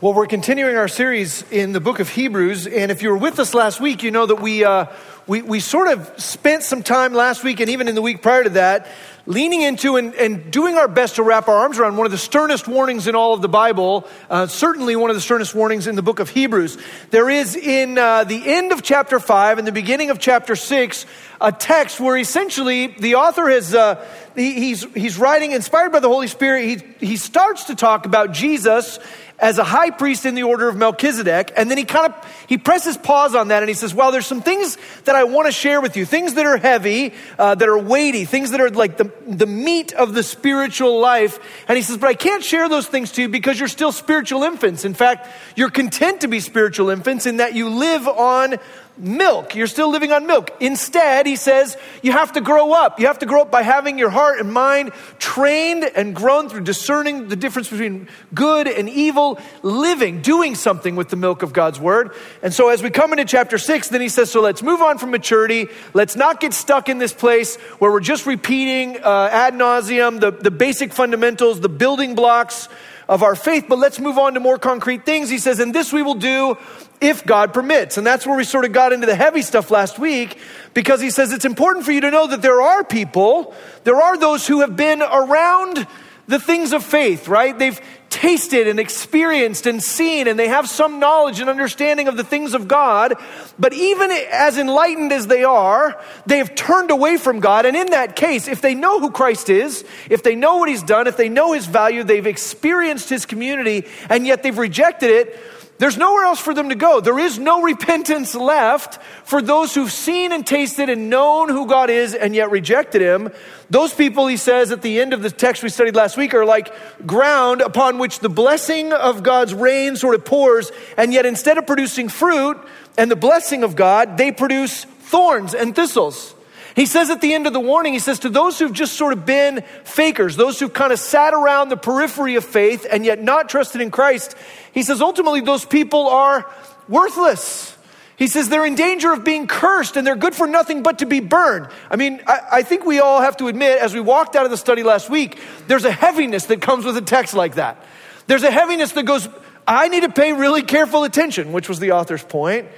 Well, we're continuing our series in the book of Hebrews, and if you were with us last week, you know that we, uh, we, we sort of spent some time last week and even in the week prior to that leaning into and, and doing our best to wrap our arms around one of the sternest warnings in all of the Bible, uh, certainly one of the sternest warnings in the book of Hebrews. There is in uh, the end of chapter 5 and the beginning of chapter 6 a text where essentially the author has, uh, he, he's, he's writing, inspired by the Holy Spirit, he, he starts to talk about Jesus as a high priest in the order of Melchizedek. And then he kind of, he presses pause on that and he says, well, there's some things that I want to share with you, things that are heavy, uh, that are weighty, things that are like the, the meat of the spiritual life. And he says, but I can't share those things to you because you're still spiritual infants. In fact, you're content to be spiritual infants in that you live on milk. You're still living on milk. Instead, he says, you have to grow up. You have to grow up by having your heart and mind trained and grown through discerning the difference between good and evil, living, doing something with the milk of God's word. And so as we come into chapter six, then he says, so let's move on from maturity. Let's not get stuck in this place where we're just repeating uh, ad nauseum the, the basic fundamentals, the building blocks of our faith, but let's move on to more concrete things. He says, and this we will do if God permits. And that's where we sort of got into the heavy stuff last week because he says it's important for you to know that there are people, there are those who have been around the things of faith, right? They've tasted and experienced and seen, and they have some knowledge and understanding of the things of God. But even as enlightened as they are, they have turned away from God. And in that case, if they know who Christ is, if they know what He's done, if they know His value, they've experienced His community, and yet they've rejected it, there's nowhere else for them to go. There is no repentance left for those who've seen and tasted and known who God is and yet rejected Him. Those people, he says at the end of the text we studied last week, are like ground upon which the blessing of God's rain sort of pours, and yet instead of producing fruit and the blessing of God, they produce thorns and thistles. He says at the end of the warning, he says, to those who've just sort of been fakers, those who've kind of sat around the periphery of faith and yet not trusted in Christ, he says, ultimately, those people are worthless. He says they're in danger of being cursed and they're good for nothing but to be burned. I mean, I, I, think we all have to admit, as we walked out of the study last week, there's a heaviness that comes with a text like that. There's a heaviness that goes, I need to pay really careful attention, which was the author's point.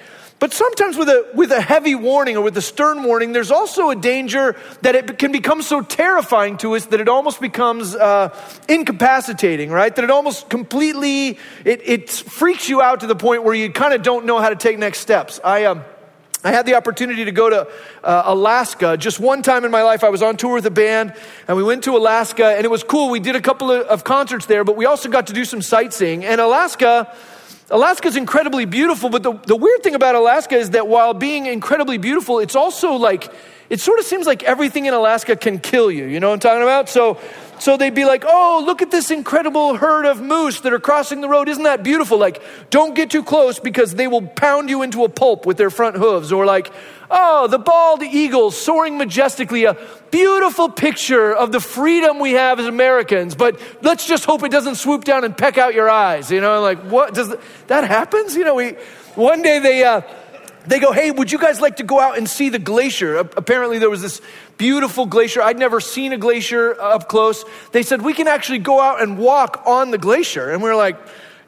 But sometimes with a, with a heavy warning or with a stern warning, there's also a danger that it can become so terrifying to us that it almost becomes uh, incapacitating, right? That it almost completely, it, it freaks you out to the point where you kind of don't know how to take next steps. I, um, I had the opportunity to go to uh, Alaska. Just one time in my life, I was on tour with a band, and we went to Alaska, and it was cool. We did a couple of, of concerts there, but we also got to do some sightseeing. And Alaska, Alaska is incredibly beautiful, but the, the weird thing about Alaska is that while being incredibly beautiful, it's also like, it sort of seems like everything in Alaska can kill you. You know what I'm talking about? So, so they'd be like, oh, look at this incredible herd of moose that are crossing the road. Isn't that beautiful? Like, don't get too close because they will pound you into a pulp with their front hooves. Or like, oh, the bald eagle soaring majestically, a beautiful picture of the freedom we have as Americans, but let's just hope it doesn't swoop down and peck out your eyes. You know, like, what does that happens? You know, we, one day they, uh, they go, hey, would you guys like to go out and see the glacier? Apparently, there was this beautiful glacier. I'd never seen a glacier up close. They said, we can actually go out and walk on the glacier. And we are like,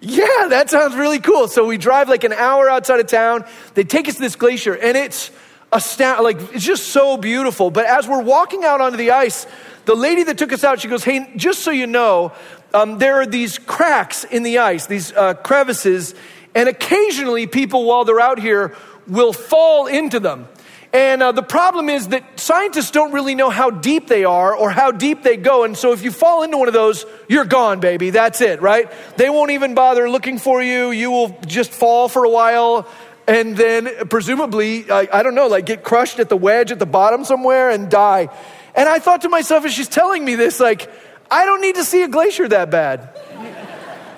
yeah, that sounds really cool. So we drive like an hour outside of town. They take us to this glacier, and it's astounding. Like, it's just so beautiful. But as we're walking out onto the ice, the lady that took us out, she goes, Hey, just so you know, um, there are these cracks in the ice, these uh, crevices, and occasionally people, while they're out here, will fall into them. And uh, the problem is that scientists don't really know how deep they are or how deep they go. And so if you fall into one of those, you're gone, baby. That's it, right? They won't even bother looking for you. You will just fall for a while and then presumably, I, I don't know, like get crushed at the wedge at the bottom somewhere and die. And I thought to myself as she's telling me this, like, I don't need to see a glacier that bad.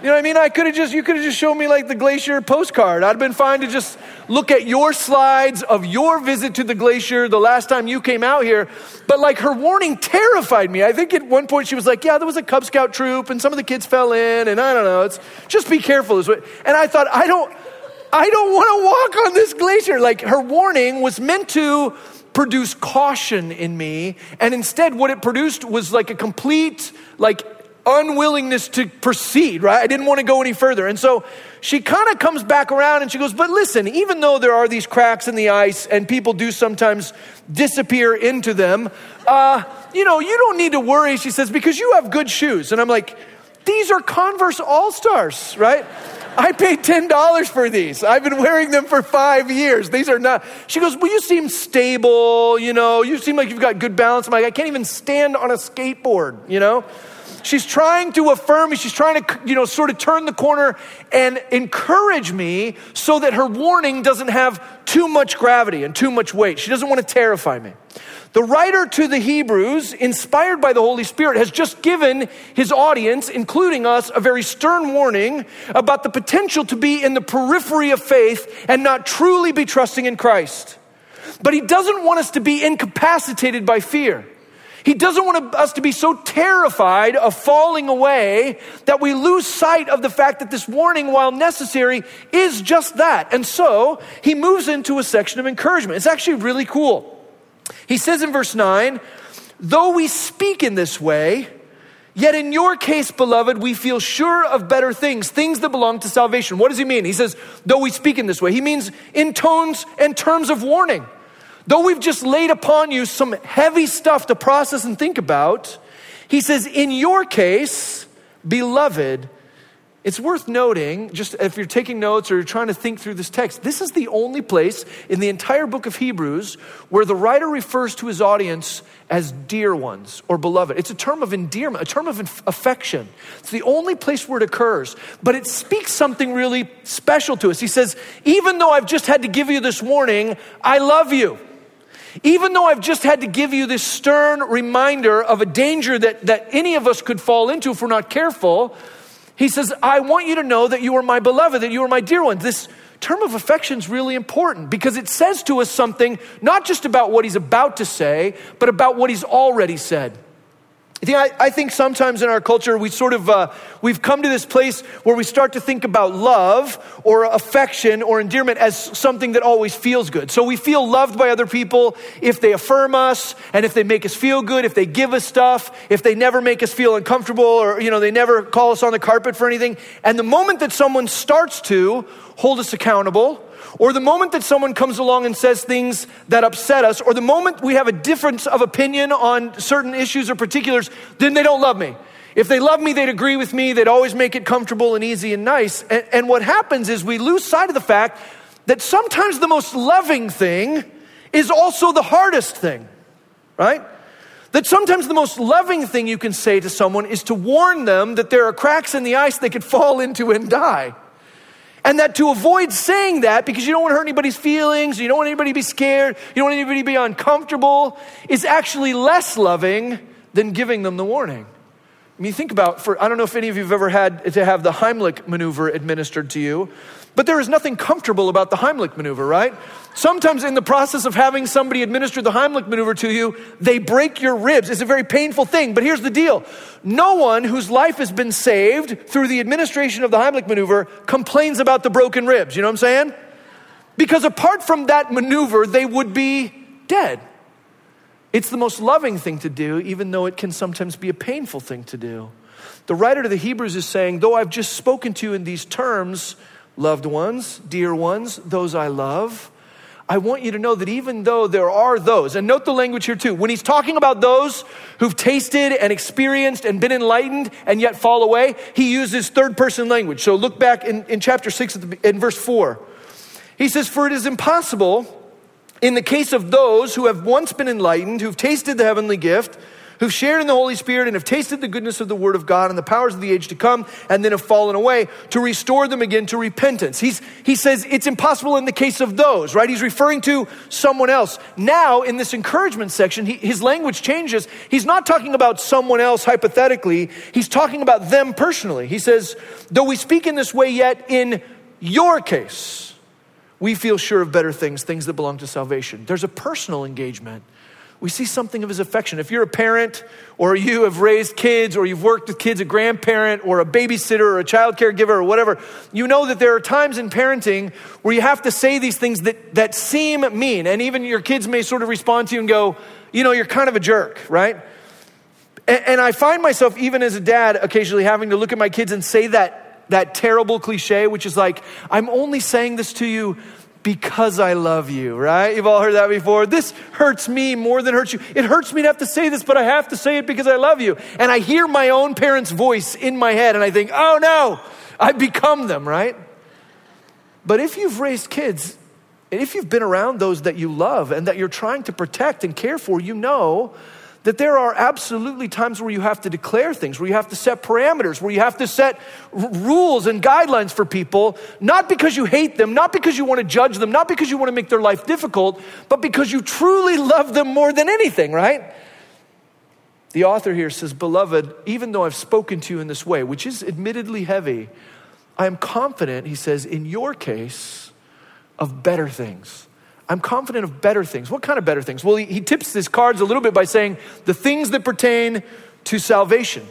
You know what I mean? I could have just, you could have just shown me like the glacier postcard. I'd have been fine to just look at your slides of your visit to the glacier the last time you came out here. But like her warning terrified me. I think at one point she was like, yeah, there was a Cub Scout troop and some of the kids fell in and I don't know. It's just be careful. And I thought, I don't, I don't want to walk on this glacier. Like her warning was meant to produce caution in me. And instead, what it produced was like a complete, like, unwillingness to proceed, right? I didn't want to go any further. And so she kind of comes back around and she goes, But listen, even though there are these cracks in the ice and people do sometimes disappear into them, uh, you know, you don't need to worry, she says, because you have good shoes. And I'm like, These are Converse All Stars, right? I paid $10 for these. I've been wearing them for five years. These are not. She goes, Well, you seem stable, you know, you seem like you've got good balance. I'm like, I can't even stand on a skateboard, you know? She's trying to affirm me. She's trying to, you know, sort of turn the corner and encourage me so that her warning doesn't have too much gravity and too much weight. She doesn't want to terrify me. The writer to the Hebrews, inspired by the Holy Spirit, has just given his audience, including us, a very stern warning about the potential to be in the periphery of faith and not truly be trusting in Christ. But he doesn't want us to be incapacitated by fear. He doesn't want us to be so terrified of falling away that we lose sight of the fact that this warning, while necessary, is just that. And so he moves into a section of encouragement. It's actually really cool. He says in verse 9, though we speak in this way, Yet in your case, beloved, we feel sure of better things, things that belong to salvation. What does he mean? He says, though we speak in this way, he means in tones and terms of warning. Though we've just laid upon you some heavy stuff to process and think about, he says, in your case, beloved, it's worth noting, just if you're taking notes or you're trying to think through this text, this is the only place in the entire book of Hebrews where the writer refers to his audience as dear ones or beloved. It's a term of endearment, a term of affection. It's the only place where it occurs, but it speaks something really special to us. He says, Even though I've just had to give you this warning, I love you. Even though I've just had to give you this stern reminder of a danger that, that any of us could fall into if we're not careful, he says, I want you to know that you are my beloved, that you are my dear one. This term of affection is really important because it says to us something not just about what he's about to say, but about what he's already said. I, I think sometimes in our culture we sort of uh, we've come to this place where we start to think about love or affection or endearment as something that always feels good. So we feel loved by other people if they affirm us and if they make us feel good, if they give us stuff, if they never make us feel uncomfortable or you know they never call us on the carpet for anything. And the moment that someone starts to hold us accountable or the moment that someone comes along and says things that upset us, or the moment we have a difference of opinion on certain issues or particulars, then they don't love me. If they love me, they'd agree with me, they'd always make it comfortable and easy and nice. And, and what happens is we lose sight of the fact that sometimes the most loving thing is also the hardest thing, right? That sometimes the most loving thing you can say to someone is to warn them that there are cracks in the ice they could fall into and die. And that to avoid saying that, because you don't want to hurt anybody's feelings, you don't want anybody to be scared, you don't want anybody to be uncomfortable, is actually less loving than giving them the warning. I mean, think about, for, I don't know if any of you have ever had to have the Heimlich maneuver administered to you, but there is nothing comfortable about the Heimlich maneuver, right? Sometimes in the process of having somebody administer the Heimlich maneuver to you, they break your ribs. It's a very painful thing, but here's the deal. No one whose life has been saved through the administration of the Heimlich maneuver complains about the broken ribs. You know what I'm saying? Because apart from that maneuver, they would be dead. It's the most loving thing to do, even though it can sometimes be a painful thing to do. The writer to the Hebrews is saying, though I've just spoken to you in these terms, loved ones, dear ones, those I love, I want you to know that even though there are those, and note the language here too, when he's talking about those who've tasted and experienced and been enlightened and yet fall away, he uses third person language. So look back in, in chapter 6 in verse 4. He says, For it is impossible in the case of those who have once been enlightened, who've tasted the heavenly gift, who've shared in the Holy Spirit and have tasted the goodness of the Word of God and the powers of the age to come, and then have fallen away, to restore them again to repentance. He's, he says it's impossible in the case of those, right? He's referring to someone else. Now, in this encouragement section, he, his language changes. He's not talking about someone else hypothetically, he's talking about them personally. He says, though we speak in this way, yet in your case, we feel sure of better things, things that belong to salvation. There's a personal engagement. We see something of his affection. If you're a parent or you have raised kids or you've worked with kids, a grandparent or a babysitter or a child caregiver or whatever, you know that there are times in parenting where you have to say these things that, that seem mean. And even your kids may sort of respond to you and go, you know, you're kind of a jerk, right? And, and I find myself, even as a dad, occasionally having to look at my kids and say that, that terrible cliche, which is like, I'm only saying this to you because I love you, right? You've all heard that before. This hurts me more than hurts you. It hurts me to have to say this, but I have to say it because I love you. And I hear my own parents' voice in my head and I think, oh no, I've become them, right? But if you've raised kids, and if you've been around those that you love and that you're trying to protect and care for, you know that there are absolutely times where you have to declare things, where you have to set parameters, where you have to set r- rules and guidelines for people, not because you hate them, not because you want to judge them, not because you want to make their life difficult, but because you truly love them more than anything, right? The author here says, Beloved, even though I've spoken to you in this way, which is admittedly heavy, I am confident, he says, in your case, of better things. I'm confident of better things. What kind of better things? Well, he, tips his cards a little bit by saying the things that pertain to salvation.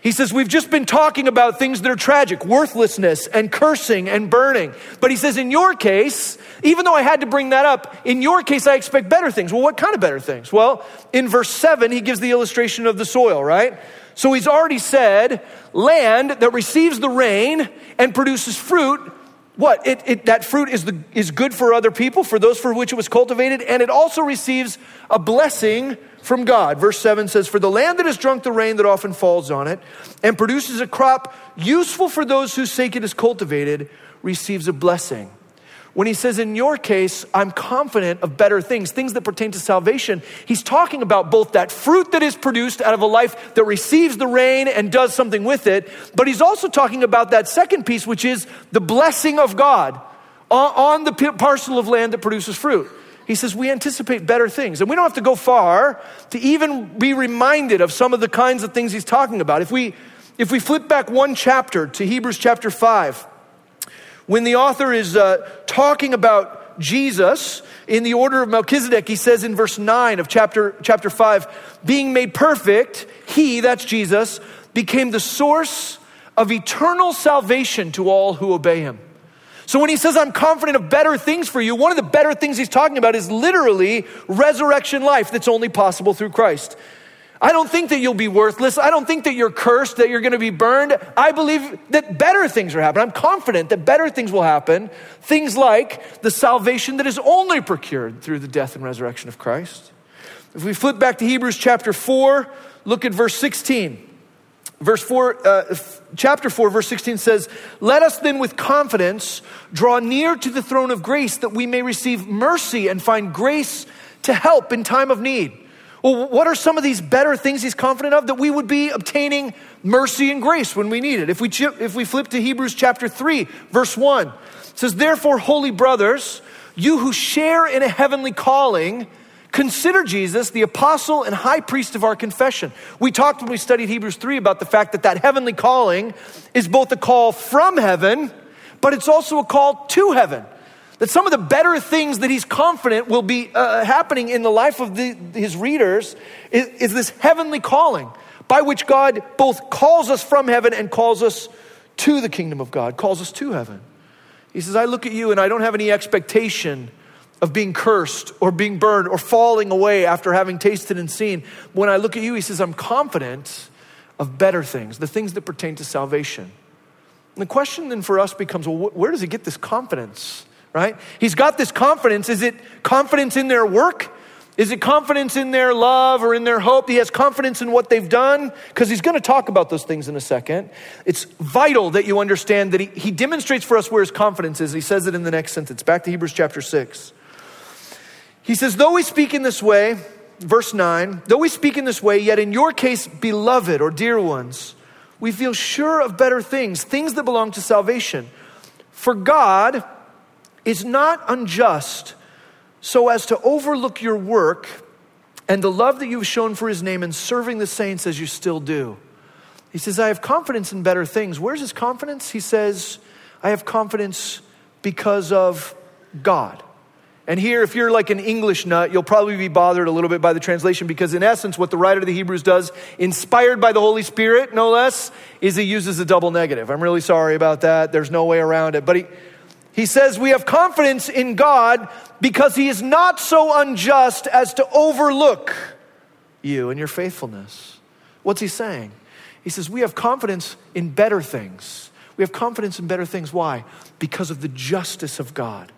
He says, We've just been talking about things that are tragic, worthlessness and cursing and burning. But he says, In your case, even though I had to bring that up, in your case, I expect better things. Well, what kind of better things? Well, in verse 7, he gives the illustration of the soil, right? So he's already said, land that receives the rain and produces fruit what? It, it, that fruit is, the, is good for other people, for those for which it was cultivated, and it also receives a blessing from God. Verse 7 says, For the land that has drunk the rain that often falls on it and produces a crop useful for those whose sake it is cultivated receives a blessing. When he says, in your case, I'm confident of better things, things that pertain to salvation, he's talking about both that fruit that is produced out of a life that receives the rain and does something with it, but he's also talking about that second piece, which is the blessing of God on the parcel of land that produces fruit. He says, We anticipate better things. And we don't have to go far to even be reminded of some of the kinds of things he's talking about. If we, if we flip back one chapter to Hebrews chapter 5, when the author is uh, talking about Jesus in the order of Melchizedek, he says in verse 9 of chapter, chapter 5, being made perfect, he, that's Jesus, became the source of eternal salvation to all who obey him. So when he says, I'm confident of better things for you, one of the better things he's talking about is literally resurrection life that's only possible through Christ. I don't think that you'll be worthless. I don't think that you're cursed, that you're going to be burned. I believe that better things are happening. I'm confident that better things will happen. Things like the salvation that is only procured through the death and resurrection of Christ. If we flip back to Hebrews chapter 4, look at verse 16. Verse 4, uh, chapter 4, verse 16 says, Let us then with confidence draw near to the throne of grace that we may receive mercy and find grace to help in time of need. Well, what are some of these better things he's confident of? That we would be obtaining mercy and grace when we need it. If we, if we flip to Hebrews chapter 3, verse 1, it says, Therefore, holy brothers, you who share in a heavenly calling, consider Jesus the apostle and high priest of our confession. We talked when we studied Hebrews 3 about the fact that that heavenly calling is both a call from heaven, but it's also a call to heaven. That some of the better things that he's confident will be uh, happening in the life of the, his readers is, is this heavenly calling by which God both calls us from heaven and calls us to the kingdom of God, calls us to heaven. He says, I look at you and I don't have any expectation of being cursed or being burned or falling away after having tasted and seen. When I look at you, he says, I'm confident of better things, the things that pertain to salvation. And the question then for us becomes well, where does he get this confidence? Right? He's got this confidence. Is it confidence in their work? Is it confidence in their love or in their hope? He has confidence in what they've done because he's going to talk about those things in a second. It's vital that you understand that he, he demonstrates for us where his confidence is. He says it in the next sentence. Back to Hebrews chapter 6. He says, Though we speak in this way, verse 9, though we speak in this way, yet in your case, beloved or dear ones, we feel sure of better things, things that belong to salvation. For God, is not unjust so as to overlook your work and the love that you've shown for his name in serving the saints as you still do. He says, I have confidence in better things. Where's his confidence? He says, I have confidence because of God. And here, if you're like an English nut, you'll probably be bothered a little bit by the translation because, in essence, what the writer of the Hebrews does, inspired by the Holy Spirit, no less, is he uses a double negative. I'm really sorry about that. There's no way around it. But he, he says we have confidence in God because He is not so unjust as to overlook you and your faithfulness. What's he saying? He says, We have confidence in better things. We have confidence in better things. Why? Because of the justice of God.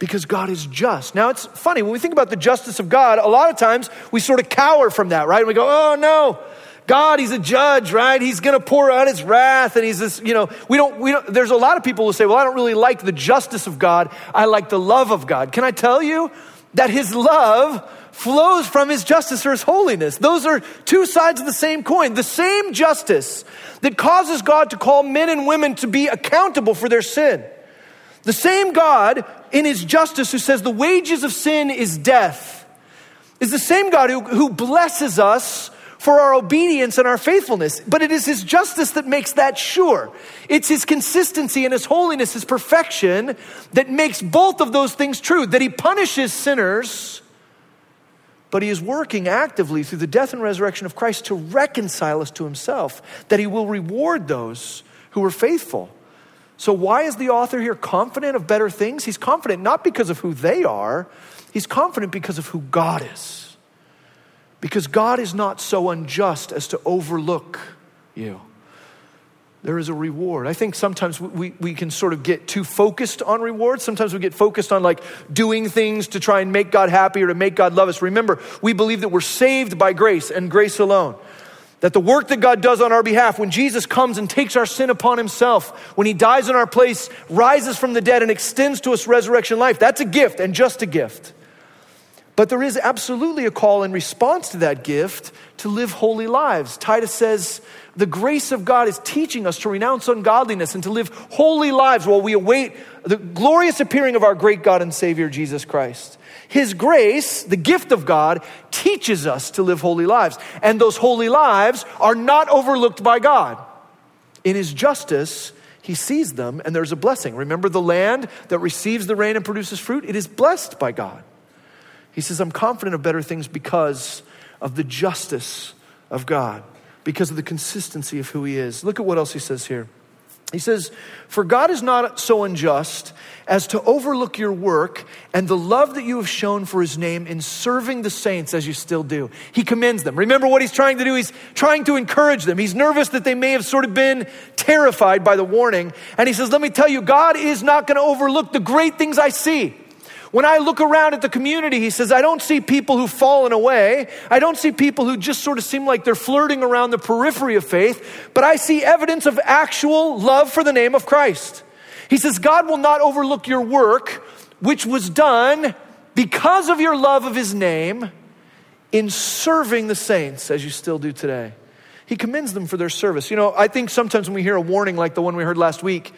Because God is just. Now, it's funny, when we think about the justice of God, a lot of times we sort of cower from that, right? We go, oh no, God, He's a judge, right? He's going to pour out His wrath, and He's this, you know, we don't, we don't, there's a lot of people who say, well, I don't really like the justice of God. I like the love of God. Can I tell you that His love flows from His justice or His holiness? Those are two sides of the same coin. The same justice that causes God to call men and women to be accountable for their sin. The same God in His justice who says the wages of sin is death is the same God who, who blesses us for our obedience and our faithfulness. But it is His justice that makes that sure. It's His consistency and His holiness, His perfection that makes both of those things true. That He punishes sinners, but He is working actively through the death and resurrection of Christ to reconcile us to Himself. That He will reward those who are faithful. So, why is the author here confident of better things? He's confident not because of who they are, he's confident because of who God is. Because God is not so unjust as to overlook you. There is a reward. I think sometimes we, we can sort of get too focused on rewards. Sometimes we get focused on like doing things to try and make God happy or to make God love us. Remember, we believe that we're saved by grace and grace alone. That the work that God does on our behalf, when Jesus comes and takes our sin upon himself, when he dies in our place, rises from the dead, and extends to us resurrection life, that's a gift and just a gift. But there is absolutely a call in response to that gift to live holy lives. Titus says, the grace of God is teaching us to renounce ungodliness and to live holy lives while we await the glorious appearing of our great God and Savior, Jesus Christ. His grace, the gift of God, teaches us to live holy lives. And those holy lives are not overlooked by God. In His justice, He sees them and there's a blessing. Remember the land that receives the rain and produces fruit? It is blessed by God. He says, I'm confident of better things because of the justice of God, because of the consistency of who He is. Look at what else He says here. He says, For God is not so unjust as to overlook your work and the love that you have shown for his name in serving the saints as you still do. He commends them. Remember what he's trying to do? He's trying to encourage them. He's nervous that they may have sort of been terrified by the warning. And he says, Let me tell you, God is not going to overlook the great things I see. When I look around at the community, he says, I don't see people who've fallen away. I don't see people who just sort of seem like they're flirting around the periphery of faith, but I see evidence of actual love for the name of Christ. He says, God will not overlook your work, which was done because of your love of his name in serving the saints as you still do today. He commends them for their service. You know, I think sometimes when we hear a warning like the one we heard last week,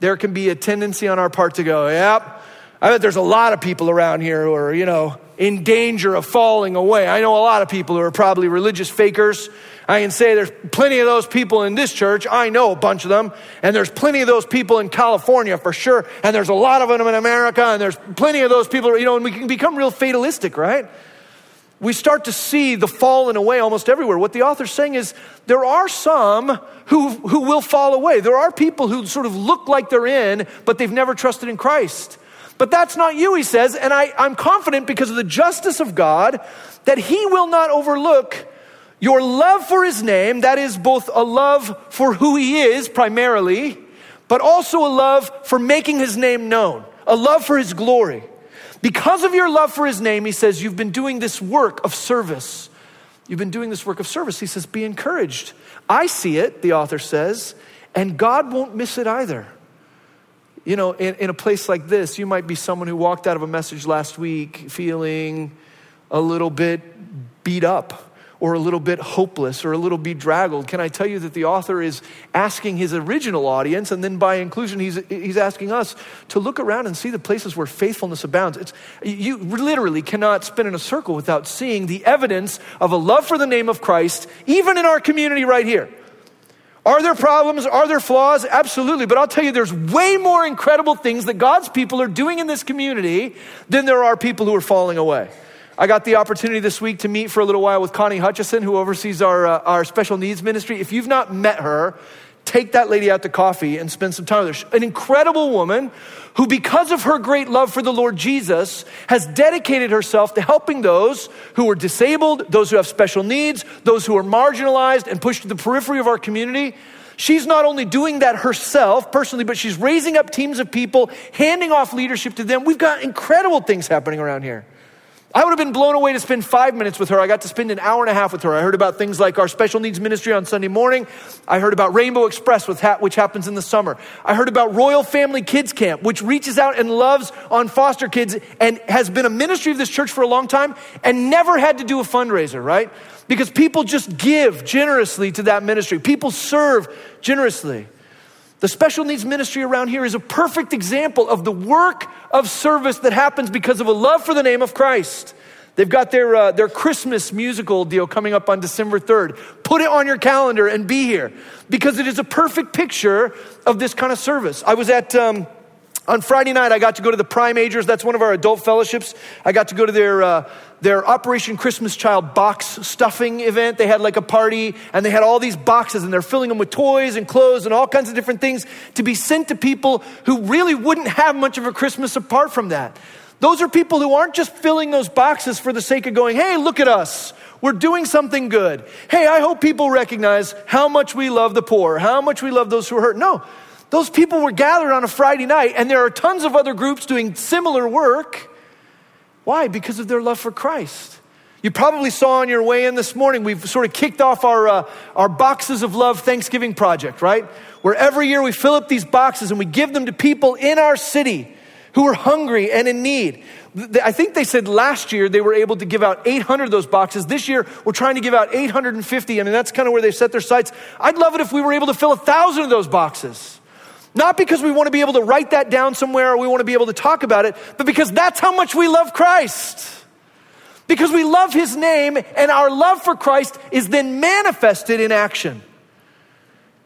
there can be a tendency on our part to go, yep, I bet there's a lot of people around here who are, you know, in danger of falling away. I know a lot of people who are probably religious fakers. I can say there's plenty of those people in this church. I know a bunch of them. And there's plenty of those people in California for sure. And there's a lot of them in America. And there's plenty of those people, you know, and we can become real fatalistic, right? We start to see the falling away almost everywhere. What the author's saying is there are some who, who will fall away. There are people who sort of look like they're in, but they've never trusted in Christ. But that's not you, he says, and I, I'm confident because of the justice of God that he will not overlook your love for his name, that is both a love for who he is primarily, but also a love for making his name known, a love for his glory. Because of your love for his name, he says, you've been doing this work of service. You've been doing this work of service. He says, be encouraged. I see it, the author says, and God won't miss it either. You know, in, in a place like this, you might be someone who walked out of a message last week feeling a little bit beat up or a little bit hopeless or a little bedraggled. Can I tell you that the author is asking his original audience, and then by inclusion, he's, he's asking us to look around and see the places where faithfulness abounds. It's, you literally cannot spin in a circle without seeing the evidence of a love for the name of Christ, even in our community right here. Are there problems? Are there flaws? Absolutely. But I'll tell you, there's way more incredible things that God's people are doing in this community than there are people who are falling away. I got the opportunity this week to meet for a little while with Connie Hutchison, who oversees our, uh, our special needs ministry. If you've not met her, take that lady out to coffee and spend some time with her. An incredible woman who, because of her great love for the Lord Jesus, has dedicated herself to helping those who are disabled, those who have special needs, those who are marginalized and pushed to the periphery of our community. She's not only doing that herself personally, but she's raising up teams of people, handing off leadership to them. We've got incredible things happening around here. I would have been blown away to spend five minutes with her. I got to spend an hour and a half with her. I heard about things like our special needs ministry on Sunday morning. I heard about Rainbow Express, which happens in the summer. I heard about Royal Family Kids Camp, which reaches out and loves on foster kids and has been a ministry of this church for a long time and never had to do a fundraiser, right? Because people just give generously to that ministry. People serve generously. The special needs ministry around here is a perfect example of the work of service that happens because of a love for the name of Christ. They've got their, uh, their Christmas musical deal coming up on December 3rd. Put it on your calendar and be here because it is a perfect picture of this kind of service. I was at. Um, on Friday night, I got to go to the Primagers. That's one of our adult fellowships. I got to go to their, uh, their Operation Christmas Child box stuffing event. They had like a party and they had all these boxes and they're filling them with toys and clothes and all kinds of different things to be sent to people who really wouldn't have much of a Christmas apart from that. Those are people who aren't just filling those boxes for the sake of going, hey, look at us. We're doing something good. Hey, I hope people recognize how much we love the poor, how much we love those who are hurt. No, those people were gathered on a Friday night, and there are tons of other groups doing similar work. Why? Because of their love for Christ. You probably saw on your way in this morning, we've sort of kicked off our, uh, our Boxes of Love Thanksgiving project, right? Where every year we fill up these boxes and we give them to people in our city who are hungry and in need. I think they said last year they were able to give out 800 of those boxes. This year we're trying to give out 850. I mean, that's kind of where they've set their sights. I'd love it if we were able to fill a thousand of those boxes. Not because we want to be able to write that down somewhere or we want to be able to talk about it, but because that's how much we love Christ. Because we love his name and our love for Christ is then manifested in action.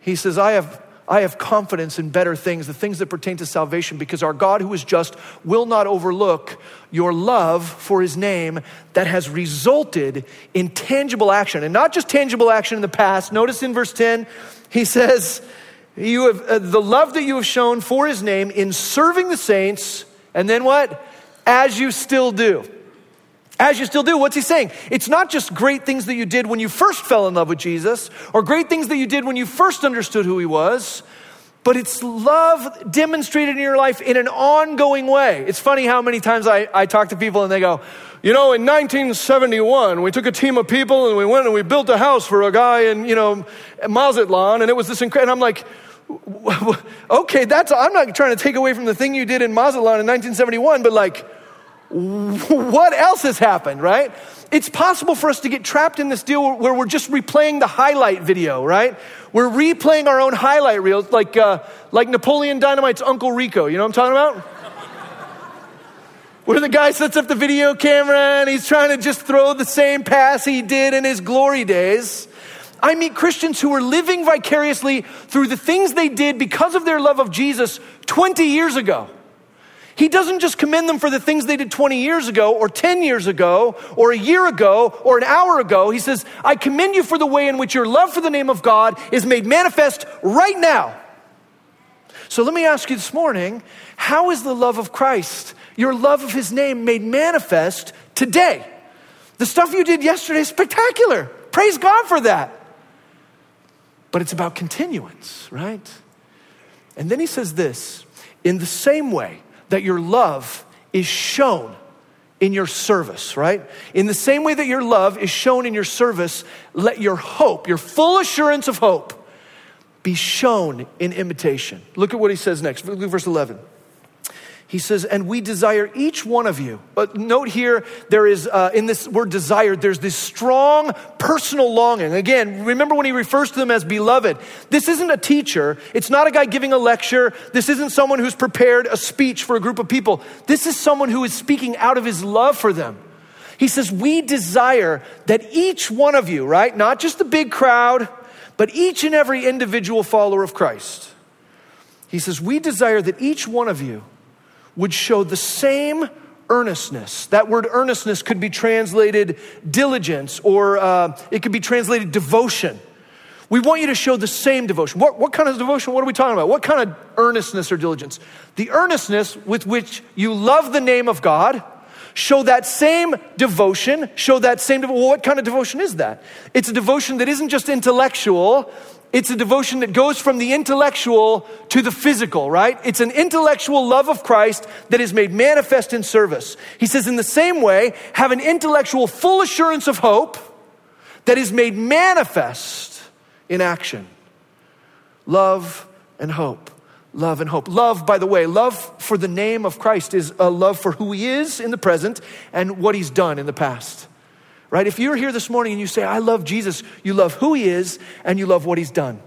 He says, I have, I have confidence in better things, the things that pertain to salvation, because our God who is just will not overlook your love for his name that has resulted in tangible action. And not just tangible action in the past. Notice in verse 10, he says, you have uh, the love that you have shown for his name in serving the saints, and then what? As you still do. As you still do, what's he saying? It's not just great things that you did when you first fell in love with Jesus, or great things that you did when you first understood who he was, but it's love demonstrated in your life in an ongoing way. It's funny how many times I, I talk to people and they go, you know, in 1971, we took a team of people and we went and we built a house for a guy in, you know, Mazatlan, and it was this incredible, and I'm like, okay, that's, I'm not trying to take away from the thing you did in Mazatlan in 1971, but like, what else has happened, right? It's possible for us to get trapped in this deal where we're just replaying the highlight video, right? We're replaying our own highlight reels, like, uh, like Napoleon Dynamite's Uncle Rico. You know what I'm talking about? where the guy sets up the video camera and he's trying to just throw the same pass he did in his glory days. I meet Christians who are living vicariously through the things they did because of their love of Jesus 20 years ago. He doesn't just commend them for the things they did 20 years ago, or 10 years ago, or a year ago, or an hour ago. He says, I commend you for the way in which your love for the name of God is made manifest right now. So let me ask you this morning how is the love of Christ, your love of his name, made manifest today? The stuff you did yesterday is spectacular. Praise God for that but it's about continuance, right? And then he says this in the same way that your love is shown in your service, right? In the same way that your love is shown in your service, let your hope, your full assurance of hope, be shown in imitation. Look at what he says next. Look at verse 11. He says, and we desire each one of you. But note here, there is, uh, in this word desired, there's this strong personal longing. Again, remember when he refers to them as beloved. This isn't a teacher. It's not a guy giving a lecture. This isn't someone who's prepared a speech for a group of people. This is someone who is speaking out of his love for them. He says, we desire that each one of you, right? Not just the big crowd, but each and every individual follower of Christ. He says, we desire that each one of you would show the same earnestness. That word earnestness could be translated diligence or uh, it could be translated devotion. We want you to show the same devotion. What, what kind of devotion? What are we talking about? What kind of earnestness or diligence? The earnestness with which you love the name of God, show that same devotion, show that same, well, what kind of devotion is that? It's a devotion that isn't just intellectual, it's a devotion that goes from the intellectual to the physical, right? It's an intellectual love of Christ that is made manifest in service. He says, in the same way, have an intellectual full assurance of hope that is made manifest in action. Love and hope. Love and hope. Love, by the way, love for the name of Christ is a love for who he is in the present and what he's done in the past. Right? If you're here this morning and you say, I love Jesus, you love who he is and you love what he's done.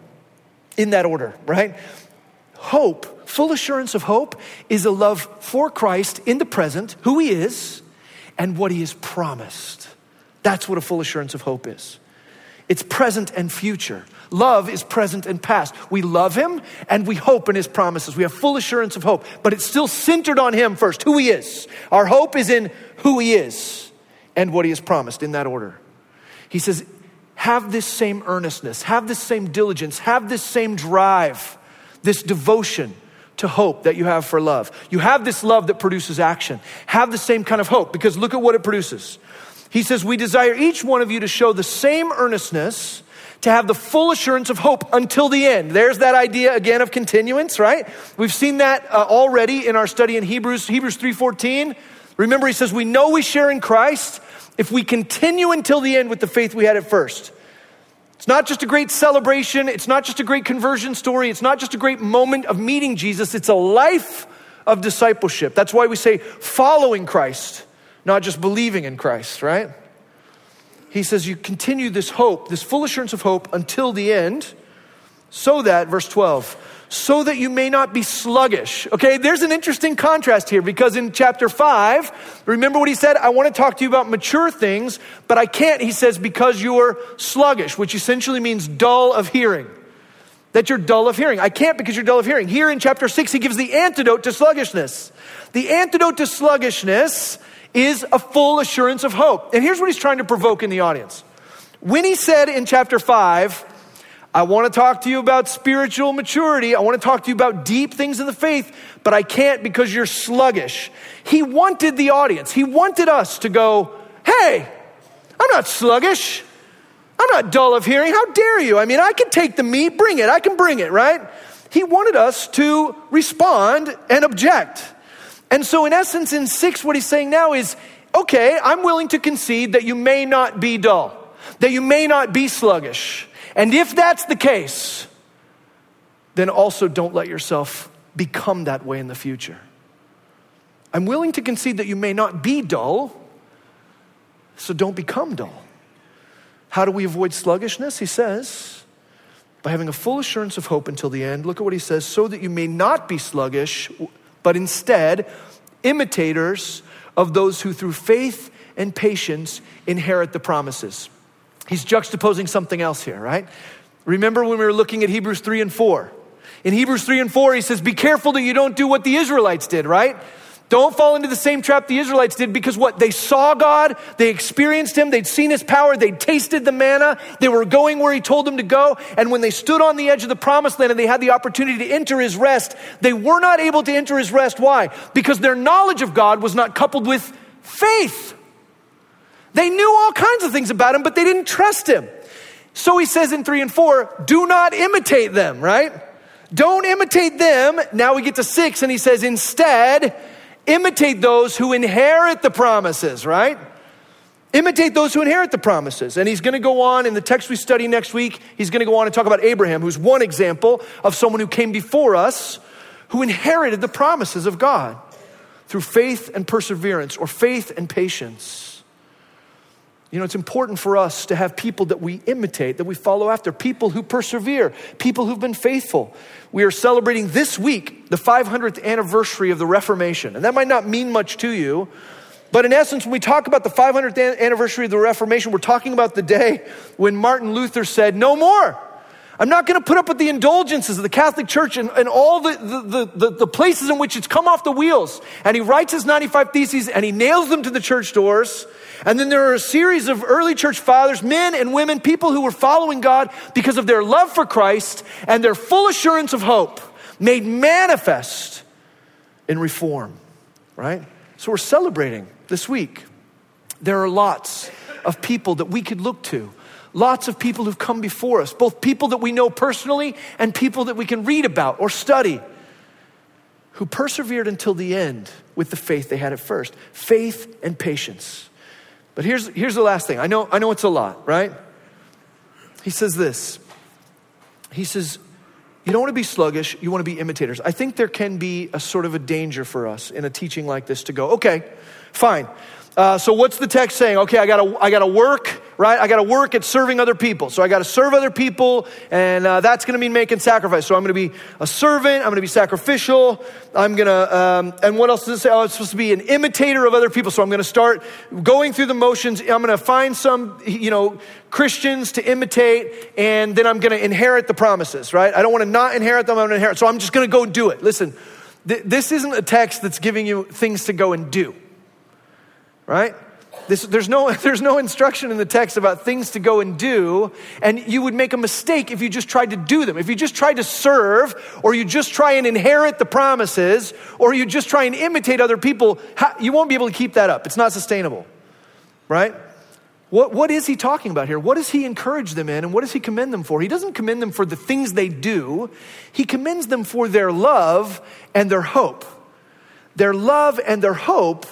In that order, right? Hope, full assurance of hope, is a love for Christ in the present, who he is, and what he has promised. That's what a full assurance of hope is. It's present and future. Love is present and past. We love him and we hope in his promises. We have full assurance of hope, but it's still centered on him first, who he is. Our hope is in who he is and what he has promised in that order. He says, have this same earnestness, have this same diligence, have this same drive, this devotion to hope that you have for love. You have this love that produces action. Have the same kind of hope because look at what it produces. He says, We desire each one of you to show the same earnestness to have the full assurance of hope until the end. There's that idea again of continuance, right? We've seen that uh, already in our study in Hebrews, Hebrews 3:14. Remember he says we know we share in Christ if we continue until the end with the faith we had at first. It's not just a great celebration, it's not just a great conversion story, it's not just a great moment of meeting Jesus, it's a life of discipleship. That's why we say following Christ not just believing in Christ, right? He says, You continue this hope, this full assurance of hope until the end, so that, verse 12, so that you may not be sluggish. Okay, there's an interesting contrast here because in chapter 5, remember what he said? I want to talk to you about mature things, but I can't, he says, because you're sluggish, which essentially means dull of hearing. That you're dull of hearing. I can't because you're dull of hearing. Here in chapter 6, he gives the antidote to sluggishness. The antidote to sluggishness is a full assurance of hope. And here's what he's trying to provoke in the audience. When he said in chapter 5, I want to talk to you about spiritual maturity. I want to talk to you about deep things in the faith, but I can't because you're sluggish. He wanted the audience, he wanted us to go, Hey, I'm not sluggish. I'm not dull of hearing. How dare you? I mean, I can take the meat, bring it. I can bring it, right? He wanted us to respond and object. And so, in essence, in six, what he's saying now is okay, I'm willing to concede that you may not be dull, that you may not be sluggish. And if that's the case, then also don't let yourself become that way in the future. I'm willing to concede that you may not be dull, so don't become dull. How do we avoid sluggishness? He says, by having a full assurance of hope until the end. Look at what he says, so that you may not be sluggish but instead imitators of those who through faith and patience inherit the promises. He's juxtaposing something else here, right? Remember when we were looking at Hebrews 3 and 4? In Hebrews 3 and 4, he says, Be careful that you don't do what the Israelites did, right? Don't fall into the same trap the Israelites did because what? They saw God, they experienced Him, they'd seen His power, they'd tasted the manna, they were going where He told them to go. And when they stood on the edge of the promised land and they had the opportunity to enter His rest, they were not able to enter His rest. Why? Because their knowledge of God was not coupled with faith. They knew all kinds of things about Him, but they didn't trust Him. So He says in 3 and 4, do not imitate them, right? Don't imitate them. Now we get to 6 and He says, instead, imitate those who inherit the promises, right? Imitate those who inherit the promises. And he's going to go on in the text we study next week, he's going to go on and talk about Abraham, who's one example of someone who came before us who inherited the promises of God through faith and perseverance or faith and patience. You know, it's important for us to have people that we imitate, that we follow after, people who persevere, people who've been faithful. We are celebrating this week the 500th anniversary of the Reformation. And that might not mean much to you, but in essence, when we talk about the 500th anniversary of the Reformation, we're talking about the day when Martin Luther said, No more. I'm not going to put up with the indulgences of the Catholic Church and, and all the, the, the, the, places in which it's come off the wheels. And he writes his 95 Theses and he nails them to the church doors. And then there are a series of early church fathers, men and women, people who were following God because of their love for Christ and their full assurance of hope made manifest in reform, right? So we're celebrating this week. There are lots of people that we could look to lots of people who've come before us, both people that we know personally and people that we can read about or study, who persevered until the end with the faith they had at first faith and patience. But here's, here's the last thing. I know, I know it's a lot, right? He says this. He says, You don't want to be sluggish, you want to be imitators. I think there can be a sort of a danger for us in a teaching like this to go, okay, fine. Uh, so what's the text saying? Okay, I gotta, I gotta work, right? I gotta work at serving other people. So I gotta serve other people, and uh, that's gonna mean making sacrifice. So I'm gonna be a servant, I'm gonna be sacrificial, I'm gonna, um, and what else does it say? Oh, it's supposed to be an imitator of other people. So I'm gonna start going through the motions. I'm gonna find some, you know, Christians to imitate, and then I'm gonna inherit the promises, right? I don't wanna not inherit them, I'm gonna inherit. So I'm just gonna go do it. Listen, th- this isn't a text that's giving you things to go and do right? This, there's, no, there's no instruction in the text about things to go and do, and you would make a mistake if you just tried to do them. If you just tried to serve, or you just try and inherit the promises, or you just try and imitate other people, you won't be able to keep that up. It's not sustainable, right? What, what is he talking about here? What does he encourage them in, and what does he commend them for? He doesn't commend them for the things they do, he commends them for their love and their hope. Their love and their hope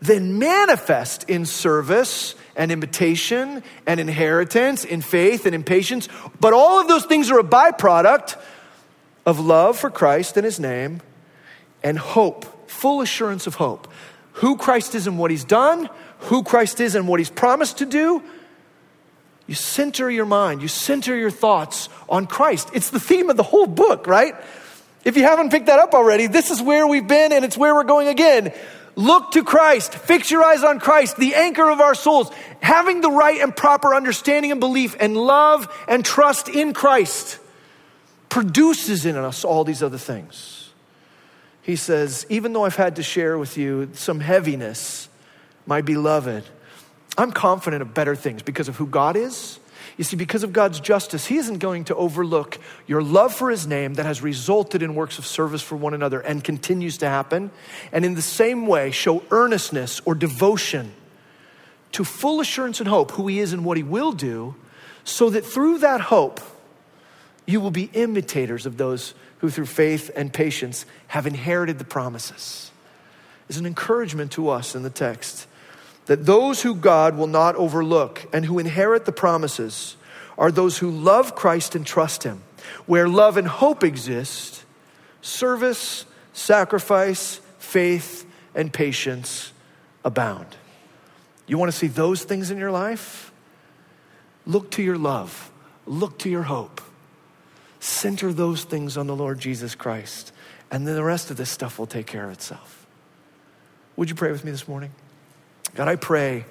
then manifest in service and invitation and inheritance, in faith and in patience. But all of those things are a byproduct of love for Christ and his name and hope, full assurance of hope. Who Christ is and what he's done, who Christ is and what he's promised to do. You center your mind, you center your thoughts on Christ. It's the theme of the whole book, right? If you haven't picked that up already, this is where we've been and it's where we're going again. Look to Christ. Fix your eyes on Christ, the anchor of our souls. Having the right and proper understanding and belief and love and trust in Christ produces in us all these other things. He says, even though I've had to share with you some heaviness, my beloved, I'm confident of better things because of who God is you see, because of God's justice, He isn't going to overlook your love for His name that has resulted in works of service for one another and continues to happen. And in the same way, show earnestness or devotion to full assurance and hope who He is and what He will do, so that through that hope, you will be imitators of those who, through faith and patience, have inherited the promises. Is an encouragement to us in the text that those who God will not overlook and who inherit the promises are those who love Christ and trust Him. Where love and hope exist, service, sacrifice, faith, and patience abound. You want to see those things in your life? Look to your love, look to your hope. Center those things on the Lord Jesus Christ, and then the rest of this stuff will take care of itself. Would you pray with me this morning? God, I pray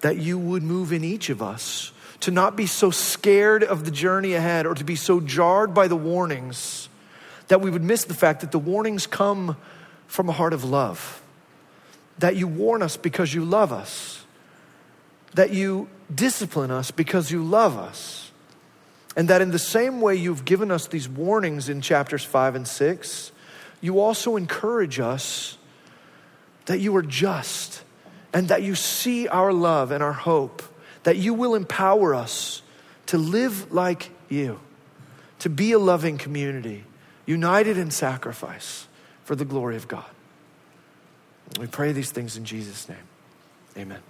that you would move in each of us to not be so scared of the journey ahead or to be so jarred by the warnings that we would miss the fact that the warnings come from a heart of love. That you warn us because you love us. That you discipline us because you love us. And that in the same way you've given us these warnings in chapters five and six, you also encourage us that you are just and that you see our love and our hope, that you will empower us to live like you, to be a loving community, united in sacrifice for the glory of God. We pray these things in Jesus' name. Amen.